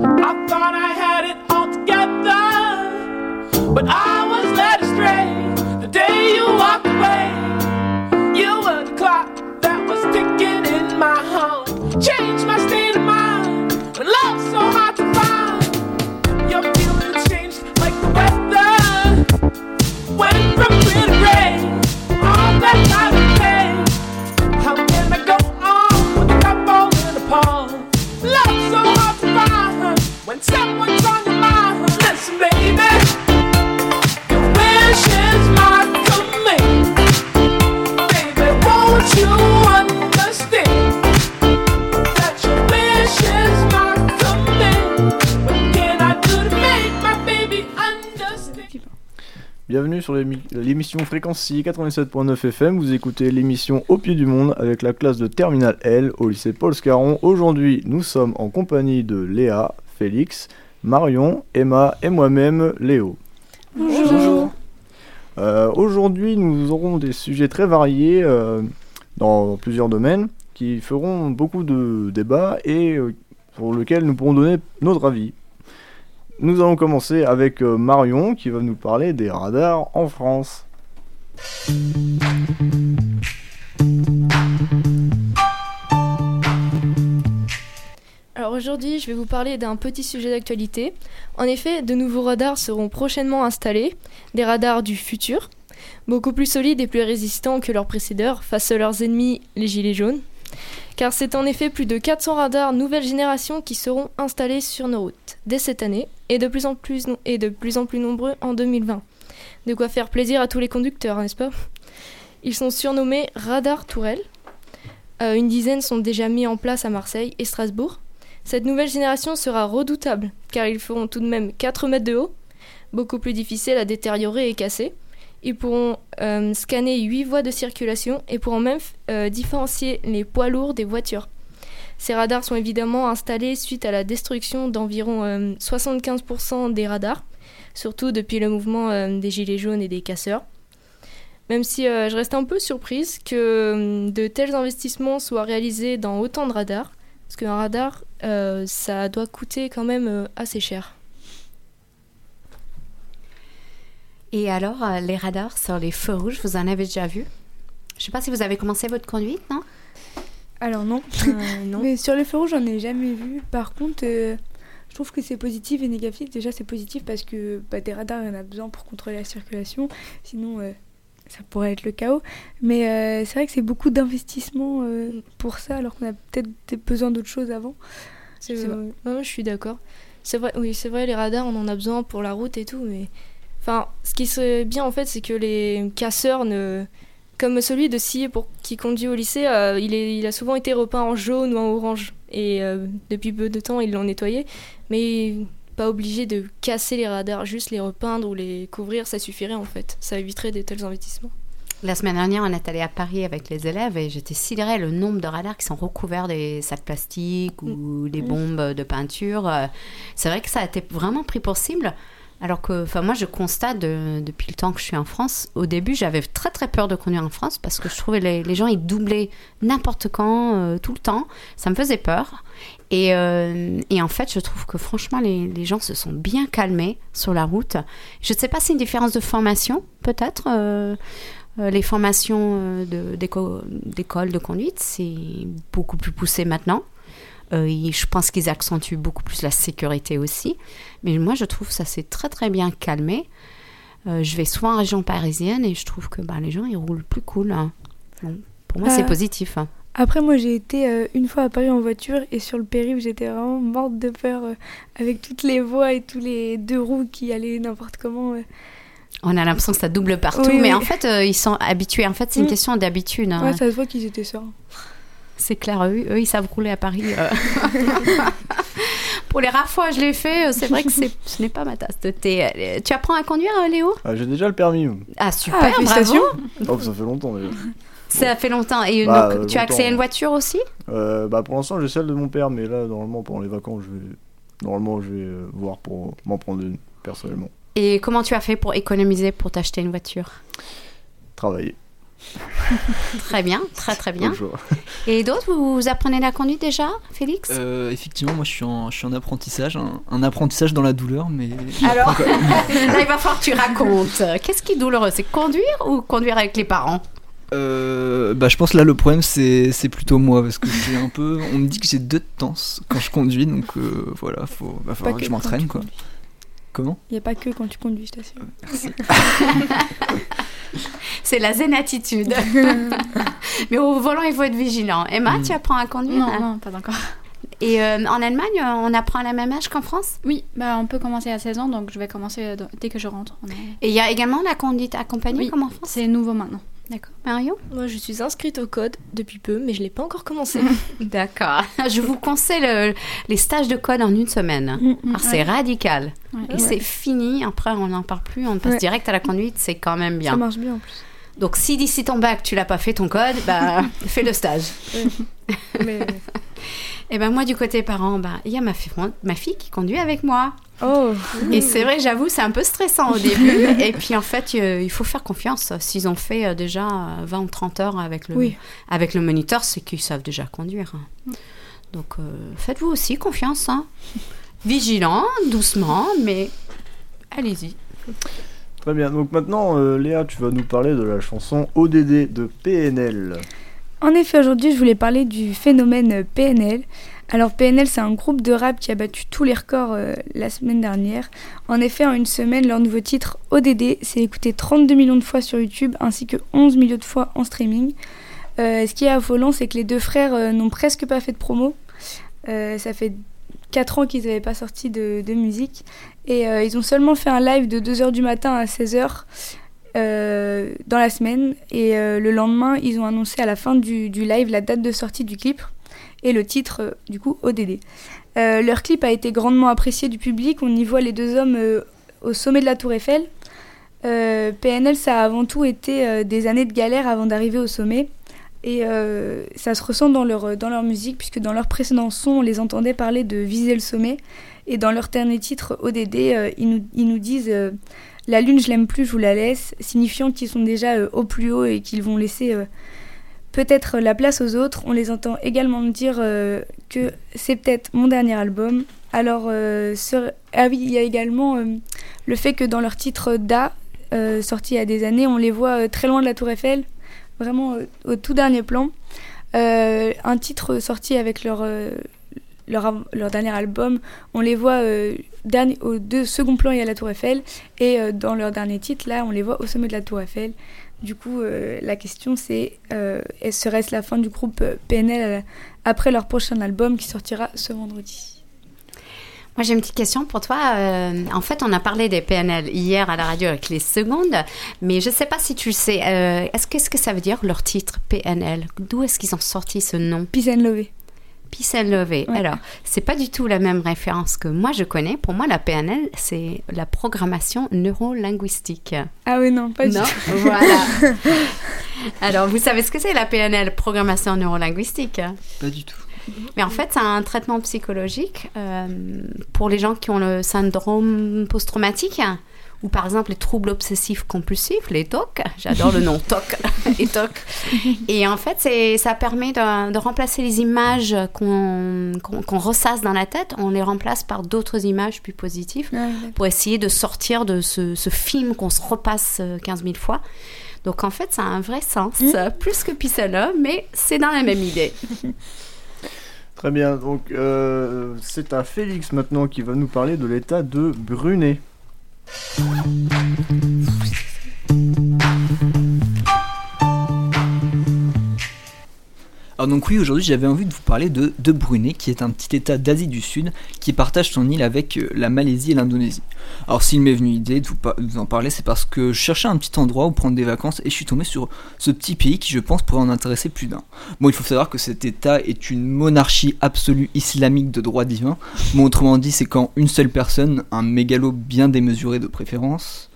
I thought I had it all together, but I was led astray the day you walked away. You were the clock that was ticking in my heart. Changed my state Bienvenue sur l'émi- l'émission Fréquency 87.9 FM. Vous écoutez l'émission Au pied du monde avec la classe de Terminal L au lycée Paul Scarron. Aujourd'hui, nous sommes en compagnie de Léa, Félix, Marion, Emma et moi-même, Léo. Bonjour. Euh, Aujourd'hui, nous aurons des sujets très variés euh, dans plusieurs domaines qui feront beaucoup de débats et euh, pour lesquels nous pourrons donner notre avis. Nous allons commencer avec euh, Marion qui va nous parler des radars en France. Aujourd'hui, je vais vous parler d'un petit sujet d'actualité. En effet, de nouveaux radars seront prochainement installés, des radars du futur, beaucoup plus solides et plus résistants que leurs précédents face à leurs ennemis, les gilets jaunes. Car c'est en effet plus de 400 radars nouvelle génération qui seront installés sur nos routes dès cette année et de plus en plus, en nombreux en 2020. De quoi faire plaisir à tous les conducteurs, n'est-ce pas? Ils sont surnommés radars tourelles. Euh, une dizaine sont déjà mis en place à Marseille et Strasbourg. Cette nouvelle génération sera redoutable car ils feront tout de même 4 mètres de haut, beaucoup plus difficile à détériorer et casser. Ils pourront euh, scanner 8 voies de circulation et pourront même euh, différencier les poids lourds des voitures. Ces radars sont évidemment installés suite à la destruction d'environ euh, 75% des radars, surtout depuis le mouvement euh, des gilets jaunes et des casseurs. Même si euh, je reste un peu surprise que euh, de tels investissements soient réalisés dans autant de radars, parce qu'un radar, euh, ça doit coûter quand même euh, assez cher. Et alors, euh, les radars sur les feux rouges, vous en avez déjà vu? Je sais pas si vous avez commencé votre conduite, non? Alors non. non. Mais sur les feux rouges, j'en ai jamais vu. Par contre, euh, je trouve que c'est positif et négatif. Déjà, c'est positif parce que bah, des radars, il y en a besoin pour contrôler la circulation. Sinon, euh, ça pourrait être le chaos. Mais euh, c'est vrai que c'est beaucoup d'investissement euh, pour ça, alors qu'on a peut-être besoin d'autres choses avant. C'est- Je sais pas. euh, non, je suis d'accord. C'est vrai, oui, c'est vrai, les radars, on en a besoin pour la route et tout, mais enfin, ce qui serait bien en fait, c'est que les casseurs ne, comme celui de Sillé pour qui conduit au lycée, euh, il, est, il a souvent été repeint en jaune ou en orange, et depuis peu de temps, ils l'ont nettoyé, mais pas obligé de casser les radars, juste les repeindre ou les couvrir, ça suffirait en fait, ça éviterait de tels investissements. La semaine dernière, on est allé à Paris avec les élèves et j'étais sidérée le nombre de radars qui sont recouverts des sacs plastiques ou des bombes de peinture. Euh, C'est vrai que ça a été vraiment pris pour cible. Alors que, enfin, moi, je constate de- depuis le temps que je suis en France, au début, j'avais très très peur de conduire en France parce que je trouvais les, les gens, ils doublaient n'importe quand, euh, tout le temps. Ça me faisait peur. Et, euh, en fait, je trouve que franchement, les, gens se sont bien calmés sur la route. Je ne sais pas si c'est une différence de formation, peut-être. euh, euh, les formations euh, de- d'école de conduite, c'est beaucoup plus poussé maintenant. Euh, je pense qu'ils accentuent beaucoup plus la sécurité aussi. Mais moi, je trouve que ça s'est très très bien calmé. Euh, je vais souvent en région parisienne et je trouve que bah, les gens, ils roulent plus cool. hein. Pour moi, c'est Euh, positif. hein. Après, moi, j'ai été une fois à Paris en voiture et sur le périph', j'étais vraiment morte de peur avec toutes les voies et tous les deux roues qui allaient n'importe comment. On a l'impression que ça double partout, Oui, mais oui. en fait, ils sont habitués. En fait, c'est une Mm. question d'habitude. hein. Ouais, ça se voit qu'ils étaient sereins. C'est clair, eux, eux, ils savent rouler à Paris. euh. Pour les rares fois, je l'ai fait. euh, C'est vrai que ce n'est pas ma tasse de thé. Euh, Tu apprends à conduire, Léo? Ah, J'ai déjà le permis. Ah, super, Ah, bravo. félicitations. Oh, ça fait longtemps déjà. Ça fait longtemps. Et Bah, donc, tu as accès à une voiture aussi? Euh, bah, pour l'instant, j'ai celle de mon père, mais là, normalement, pendant les vacances, je vais, normalement, je vais voir pour m'en prendre une personnellement. Et comment tu as fait pour économiser pour t'acheter une voiture? Travailler. Très bien, très très bien. Bonjour. Et d'autres, vous, vous apprenez la conduite déjà, Félix? Euh, effectivement, moi je suis en, je suis en apprentissage, un, un apprentissage dans la douleur, mais. Alors, là, il va falloir que tu racontes. Qu'est-ce qui est douloureux? C'est conduire ou conduire avec les parents? Euh, bah, je pense là le problème c'est c'est plutôt moi parce que c'est un peu. On me dit que j'ai deux tenses quand je conduis, donc euh, voilà, faut, va falloir que, je quand m'entraîne quoi. conduis. Comment Il n'y a pas que quand tu conduis, je t'assure. Merci. C'est la zen attitude. Mais au volant, il faut être vigilant. Emma, Mm. tu apprends à conduire Non, hein non, pas encore. Et euh, en Allemagne, euh, on apprend à la même âge qu'en France? Oui, bah on peut commencer à 16 ans, donc je vais commencer euh, dès que je rentre. Et il y a également la conduite accompagnée Oui. comme en France? C'est nouveau maintenant. D'accord. Mario Moi, je suis inscrite au code depuis peu, mais je l'ai pas encore commencé. D'accord. Je vous conseille le- les stages de code en une semaine. Mm, mm. Alors, c'est radical. Ouais. Et c'est fini. Après, on n'en parle plus. On passe Ouais. direct à la conduite. C'est quand même Ça bien. marche bien en plus. Donc, si d'ici ton bac, tu l'as pas fait ton code, bah, fais le stage. Mais... Et ben moi, du côté parents, bah, il y a ma, fi- ma fille qui conduit avec moi. Oh, Et c'est vrai, j'avoue, c'est un peu stressant au début. Et puis en fait, euh, il faut faire confiance. S'ils ont fait euh, déjà euh, 20 ou 30 heures avec le, Oui. avec le moniteur, c'est qu'ils savent déjà conduire. hein. Donc euh, faites-vous aussi confiance. hein. Vigilant, doucement, mais allez-y. Très bien. Donc maintenant, euh, Léa, tu vas nous parler de la chanson ODD de PNL. En effet, aujourd'hui, je voulais parler du phénomène PNL. Alors, PNL, c'est un groupe de rap qui a battu tous les records euh, la semaine dernière. En effet, en une semaine, leur nouveau titre ODD s'est écouté 32 millions de fois sur YouTube ainsi que 11 millions de fois en streaming. Euh, ce qui est affolant, c'est que les deux frères euh, n'ont presque pas fait de promo. Ça fait 4 ans qu'ils n'avaient pas sorti de, de musique. Et ils ont seulement fait un live de 2h du matin à 16h euh, dans la semaine. Et euh, le lendemain, ils ont annoncé à la fin du, live la date de sortie du clip et le titre, euh, du coup, ODD. Leur clip a été grandement apprécié du public. On y voit les deux hommes au sommet de la Tour Eiffel. PNL, ça a avant tout été des années de galère avant d'arriver au sommet. Et ça se ressent dans leur, dans leur musique, puisque dans leurs précédents sons, on les entendait parler de viser le sommet. Et dans leur dernier titre, ODD, euh, ils, nous, ils nous disent euh, La lune, je l'aime plus, je vous la laisse, signifiant qu'ils sont déjà euh, au plus haut et qu'ils vont laisser peut-être la place aux autres. On les entend également me dire que c'est peut-être mon dernier album. Alors, ah il y a également le fait que dans leur titre Da, sorti il y a des années, on les voit très loin de la Tour Eiffel, vraiment au tout dernier plan. Un titre sorti avec leur, leur, leur dernier album, on les voit euh, dernier, au deux, second plan, il y a la Tour Eiffel, et euh, dans leur dernier titre, là, on les voit au sommet de la Tour Eiffel. Du coup, euh, la question c'est serait-ce la fin du groupe PNL après leur prochain album qui sortira ce vendredi? Moi, j'ai une petite question pour toi. Euh, en fait, on a parlé des PNL hier à la radio avec les secondes, mais je ne sais pas si tu le sais. Euh, est-ce qu'est-ce que ça veut dire leur titre PNL D'où est-ce qu'ils ont sorti ce nom? Peace and Love. Peace and Love. Ouais. Alors, c'est pas du tout la même référence que moi je connais. Pour moi, la PNL, c'est la programmation neurolinguistique. Ah oui, non, pas du non tout. Voilà. Alors, vous savez ce que c'est la PNL, programmation neurolinguistique? Pas du tout. Mais en fait, c'est un traitement psychologique euh, pour les gens qui ont le syndrome post-traumatique ou par exemple les troubles obsessifs compulsifs, les TOC. J'adore le nom TOC et TOC. Et en fait, ça permet de, de remplacer les images qu'on, qu'on ressasse dans la tête, on les remplace par d'autres images plus positives Ouais, d'accord. pour essayer de sortir de ce, ce film qu'on se repasse euh, 15 000 fois. Donc en fait, ça a un vrai sens, euh, plus que Pissela, mais c'est dans la même idée. Très bien. Donc, euh, c'est à Félix maintenant qui va nous parler de l'état de Brunet. Thank you. Alors donc oui, aujourd'hui j'avais envie de vous parler de, Brunei, qui est un petit état d'Asie du Sud qui partage son île avec euh, la Malaisie et l'Indonésie. Alors s'il m'est venu l'idée de de vous en parler, c'est parce que je cherchais un petit endroit où prendre des vacances et je suis tombé sur ce petit pays qui je pense pourrait en intéresser plus d'un. Bon, il faut savoir que cet état est une monarchie absolue islamique de droit divin. Bon, autrement dit, c'est quand une seule personne, un mégalo bien démesuré de préférence,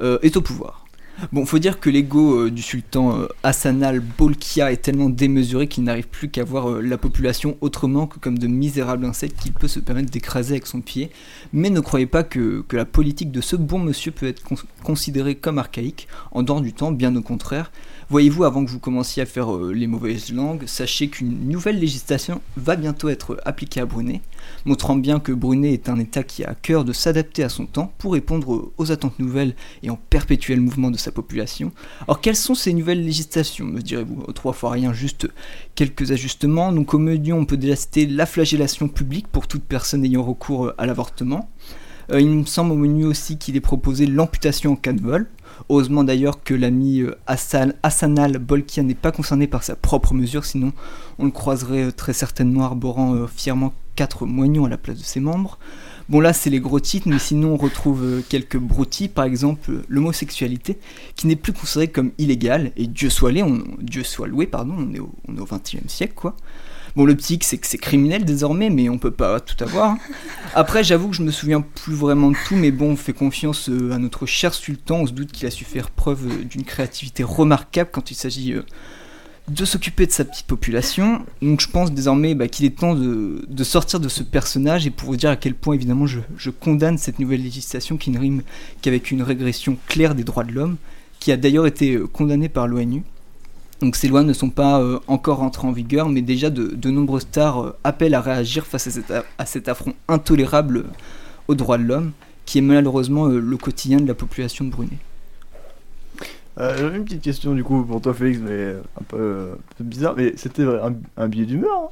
euh, est au pouvoir. Bon, faut dire que l'ego euh, du sultan euh, Hassan al-Bolkiah est tellement démesuré qu'il n'arrive plus qu'à voir euh, la population autrement que comme de misérables insectes qu'il peut se permettre d'écraser avec son pied. Mais ne croyez pas que, la politique de ce bon monsieur peut être cons- considérée comme archaïque en dehors du temps, bien au contraire. Voyez-vous, avant que vous commenciez à faire euh, les mauvaises langues, sachez qu'une nouvelle législation va bientôt être appliquée à Brunei, montrant bien que Brunei est un État qui a à cœur de s'adapter à son temps pour répondre aux attentes nouvelles et en perpétuel mouvement de sa population. Alors quelles sont ces nouvelles législations, me direz-vous Trois fois rien, juste quelques ajustements. Donc au menu, on peut déjà la flagellation publique pour toute personne ayant recours à l'avortement. Euh, il me semble au menu aussi qu'il est proposé l'amputation en cas de vol. Heureusement d'ailleurs que l'ami euh, Hassan, Hassanal Bolkiah n'est pas concerné par sa propre mesure, sinon on le croiserait euh, très certainement arborant euh, fièrement quatre moignons à la place de ses membres. Bon là c'est les gros titres, mais sinon on retrouve quelques broutilles, par exemple l'homosexualité, qui n'est plus considérée comme illégale, et Dieu soit, loué, on, Dieu soit loué, pardon, on est au, on est au 21e siècle quoi. Bon, le petit, c'est que c'est criminel désormais, mais on peut pas tout avoir. Après, j'avoue que je me souviens plus vraiment de tout, mais bon, on fait confiance euh, à notre cher sultan. On se doute qu'il a su faire preuve euh, d'une créativité remarquable quand il s'agit euh, de s'occuper de sa petite population. Donc, je pense désormais bah, qu'il est temps de, sortir de ce personnage et pour vous dire à quel point, évidemment, je, condamne cette nouvelle législation qui ne rime qu'avec une régression claire des droits de l'homme, qui a d'ailleurs été condamnée par l'ONU. Donc ces lois ne sont pas euh, encore rentrées en vigueur, mais déjà de, de nombreux stars euh, appellent à réagir face à cet, a- à cet affront intolérable euh, aux droits de l'homme, qui est malheureusement euh, le quotidien de la population de Brunei. Euh, J'avais une petite question du coup pour toi Félix, mais un peu, euh, un peu bizarre, mais c'était un, un billet d'humeur. hein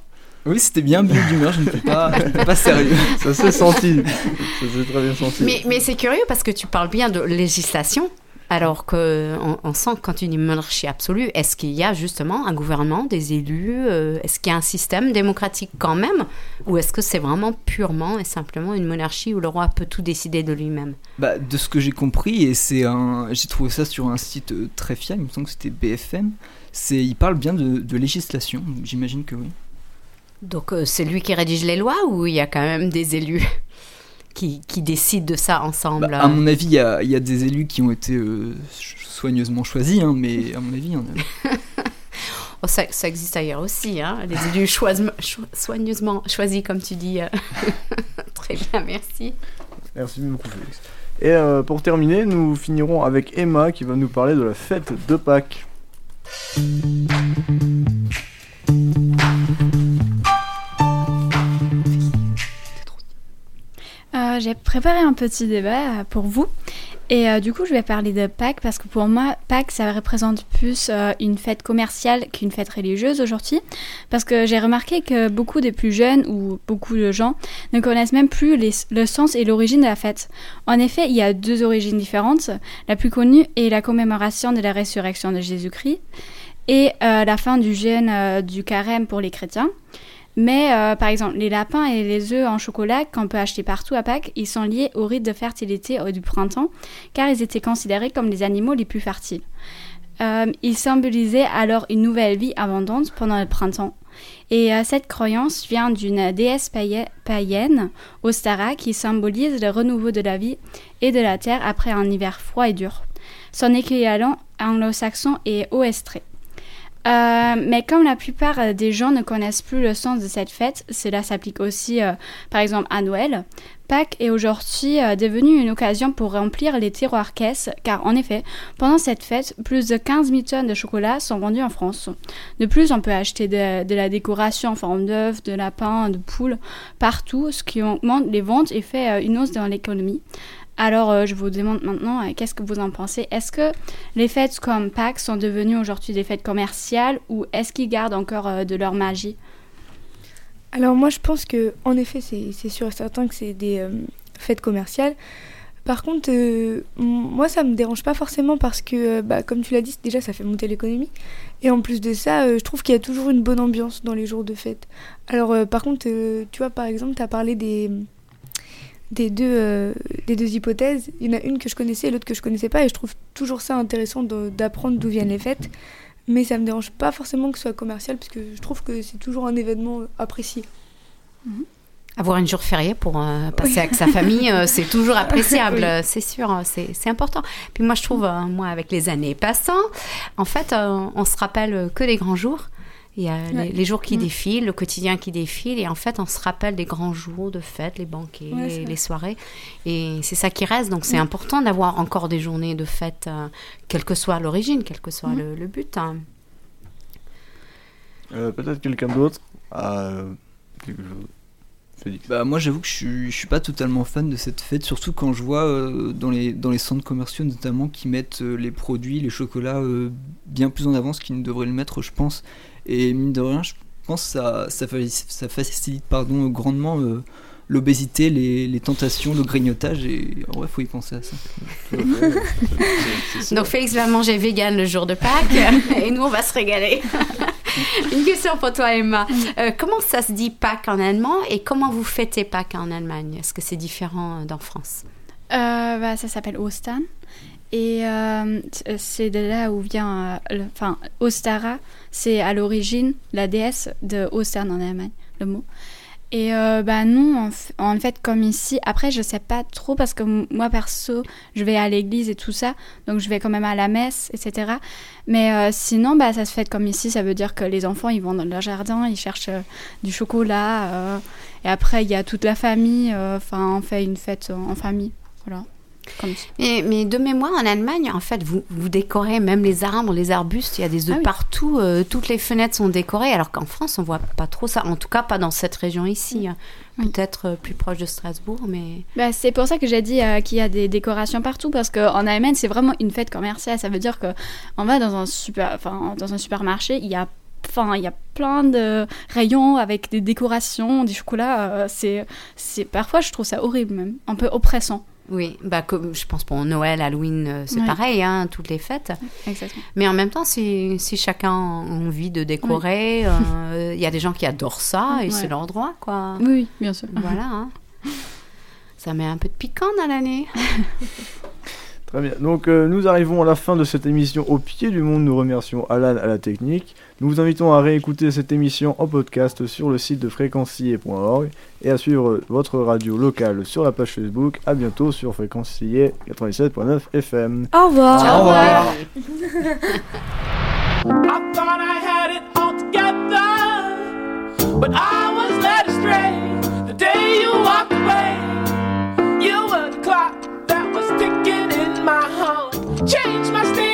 Oui, c'était bien bien d'humeur, je ne fais pas, sérieux. Ça s'est senti. Ça s'est très bien senti. Mais, mais c'est curieux parce que tu parles bien de législation, alors qu'on on sent que quand dis monarchie absolue, est-ce qu'il y a justement un gouvernement, des élus euh, Est-ce qu'il y a un système démocratique quand même Ou est-ce que c'est vraiment purement et simplement une monarchie où le roi peut tout décider de lui-même? Bah, de ce que j'ai compris, et c'est un, j'ai trouvé ça sur un site euh, très fiable, il me semble que c'était BFM, c'est, il parle bien de, de législation, j'imagine que oui. Donc euh, c'est lui qui rédige les lois ou il y a quand même des élus? Qui, qui décident de ça ensemble Bah, à mon avis, il y a, il y a des élus qui ont été euh, soigneusement choisis, hein, mais à mon avis, il y en a. Oh, ça, ça existe ailleurs aussi, hein, les élus cho- soigneusement choisis, comme tu dis. euh. Très bien, merci. Merci beaucoup Félix. Et euh, pour terminer, nous finirons avec Emma qui va nous parler de la fête de Pâques. Euh, J'ai préparé un petit débat euh, pour vous. Et euh, du coup, je vais parler de Pâques parce que pour moi, Pâques, ça représente plus une fête commerciale qu'une fête religieuse aujourd'hui. Parce que j'ai remarqué que beaucoup des plus jeunes ou beaucoup de gens ne connaissent même plus le sens et l'origine de la fête. En effet, il y a deux origines différentes. La plus connue est la commémoration de la résurrection de Jésus-Christ et la fin du jeûne du carême pour les chrétiens. Mais euh, par exemple, les lapins et les œufs en chocolat qu'on peut acheter partout à Pâques, ils sont liés au rite de fertilité du printemps, car ils étaient considérés comme les animaux les plus fertiles. Euh, ils symbolisaient alors une nouvelle vie abondante pendant le printemps. Et euh, cette croyance vient d'une déesse païe- païenne, Ostara, qui symbolise le renouveau de la vie et de la terre après un hiver froid et dur. Son équivalent anglo-saxon est Oestré. Euh, mais comme la plupart euh, des gens ne connaissent plus le sens de cette fête, cela s'applique aussi euh, par exemple à Noël, Pâques est aujourd'hui euh, devenu une occasion pour remplir les tiroirs caisses, car en effet, pendant cette fête, plus de 15 000 tonnes de chocolat sont vendues en France. De plus, on peut acheter de, de la décoration en forme d'œufs, de lapins, de poules, partout, ce qui augmente les ventes et fait une hausse dans l'économie. Alors, euh, je vous demande maintenant, euh, qu'est-ce que vous en pensez? Est-ce que les fêtes comme Pâques sont devenues aujourd'hui des fêtes commerciales ou est-ce qu'ils gardent encore euh, de leur magie? Alors moi je pense que en effet c'est sûr et certain que c'est des fêtes commerciales. Par contre, moi ça me dérange pas forcément parce que, bah, comme tu l'as dit, déjà ça fait monter l'économie. Et en plus de ça, je trouve qu'il y a toujours une bonne ambiance dans les jours de fête. Alors par contre, tu vois par exemple, tu as parlé des, des, deux, euh, des deux hypothèses. Il y en a une que je connaissais et l'autre que je connaissais pas. Et je trouve toujours ça intéressant d'apprendre d'où viennent les fêtes. Mais ça me dérange pas forcément que ce soit commercial parce que je trouve que c'est toujours un événement euh, apprécié. Avoir un jour férié pour euh, passer avec sa famille, euh, c'est toujours appréciable, Oui. c'est sûr, euh, c'est important. Puis moi, je trouve, euh, moi, avec les années passant, en fait, on se rappelle que des grands jours. Il y a les, Ouais. les jours qui Mm. défilent, le quotidien qui défile, et en fait, on se rappelle des grands jours de fête, les banquets, Ouais, les, soirées, et c'est ça qui reste. Donc, c'est Mm. important d'avoir encore des journées de fête, euh, quelle que soit l'origine, quel que soit Mm. le, le but. hein. Euh, Peut-être quelqu'un d'autre? A euh, quelque chose. Félix. Bah moi j'avoue que je suis, je suis pas totalement fan de cette fête, surtout quand je vois euh, dans, les, dans les centres commerciaux notamment qui mettent euh, les produits, les chocolats euh, bien plus en avance qu'ils ne devraient le mettre je pense. Et mine de rien je pense que ça, ça, faci- ça facilite pardon, grandement euh, l'obésité, les, les tentations, le grignotage et en vrai faut y penser à ça. Donc, Félix va manger vegan le jour de Pâques, et nous, on va se régaler. Une question pour toi, Emma. Euh, comment ça se dit Pâques en allemand, et comment vous fêtez Pâques en Allemagne? Est-ce que c'est différent euh, d'en France? Euh, bah, ça s'appelle Ostern. Et euh, c'est de là où vient. le- Enfin, Ostara, c'est à l'origine la déesse de Ostern en Allemagne, le mot. Et euh, bah, nous, en, fait, comme ici, après, je sais pas trop parce que moi, perso, je vais à l'église et tout ça, donc je vais quand même à la messe, etc. Mais euh, sinon, bah, ça se fait comme ici, ça veut dire que les enfants, ils vont dans leur jardin, ils cherchent euh, du chocolat, euh, et après, il y a toute la famille, enfin, on fait une fête en famille, voilà. Comme ça. mais, mais de mémoire, en Allemagne, en fait, vous, vous décorez même les arbres, les arbustes, il y a des œufs Ah oui. partout, euh, toutes les fenêtres sont décorées, alors qu'en France, on voit pas trop ça, en tout cas pas dans cette région ici. hein. Oui. Peut-être euh, plus proche de Strasbourg, mais... Bah, c'est pour ça que j'ai dit euh, qu'il y a des décorations partout parce qu'en Allemagne c'est vraiment une fête commerciale. Ça veut dire que on va dans un super, dans un supermarché, il y a, enfin il y a plein de rayons avec des décorations, des chocolats. euh, c'est, c'est parfois je trouve ça horrible même, un peu oppressant. Oui, bah, comme je pense pour Noël, Halloween, euh, c'est pareil, hein, toutes les fêtes. Exactement. Mais en même temps, si, si chacun a envie de décorer, euh, il y a des gens qui adorent ça et Ouais. c'est leur droit, quoi. Oui, oui, bien sûr. Voilà. hein. Ça met un peu de piquant dans l'année. Donc euh, nous arrivons à la fin de cette émission au pied du monde. Nous remercions Alan à la technique. Nous vous invitons à réécouter cette émission en podcast sur le site de fréquencier.org et à suivre votre radio locale sur la page Facebook. À bientôt sur fréquencier 97.9 FM. Au revoir. Au revoir. Au revoir. my heart, change my state.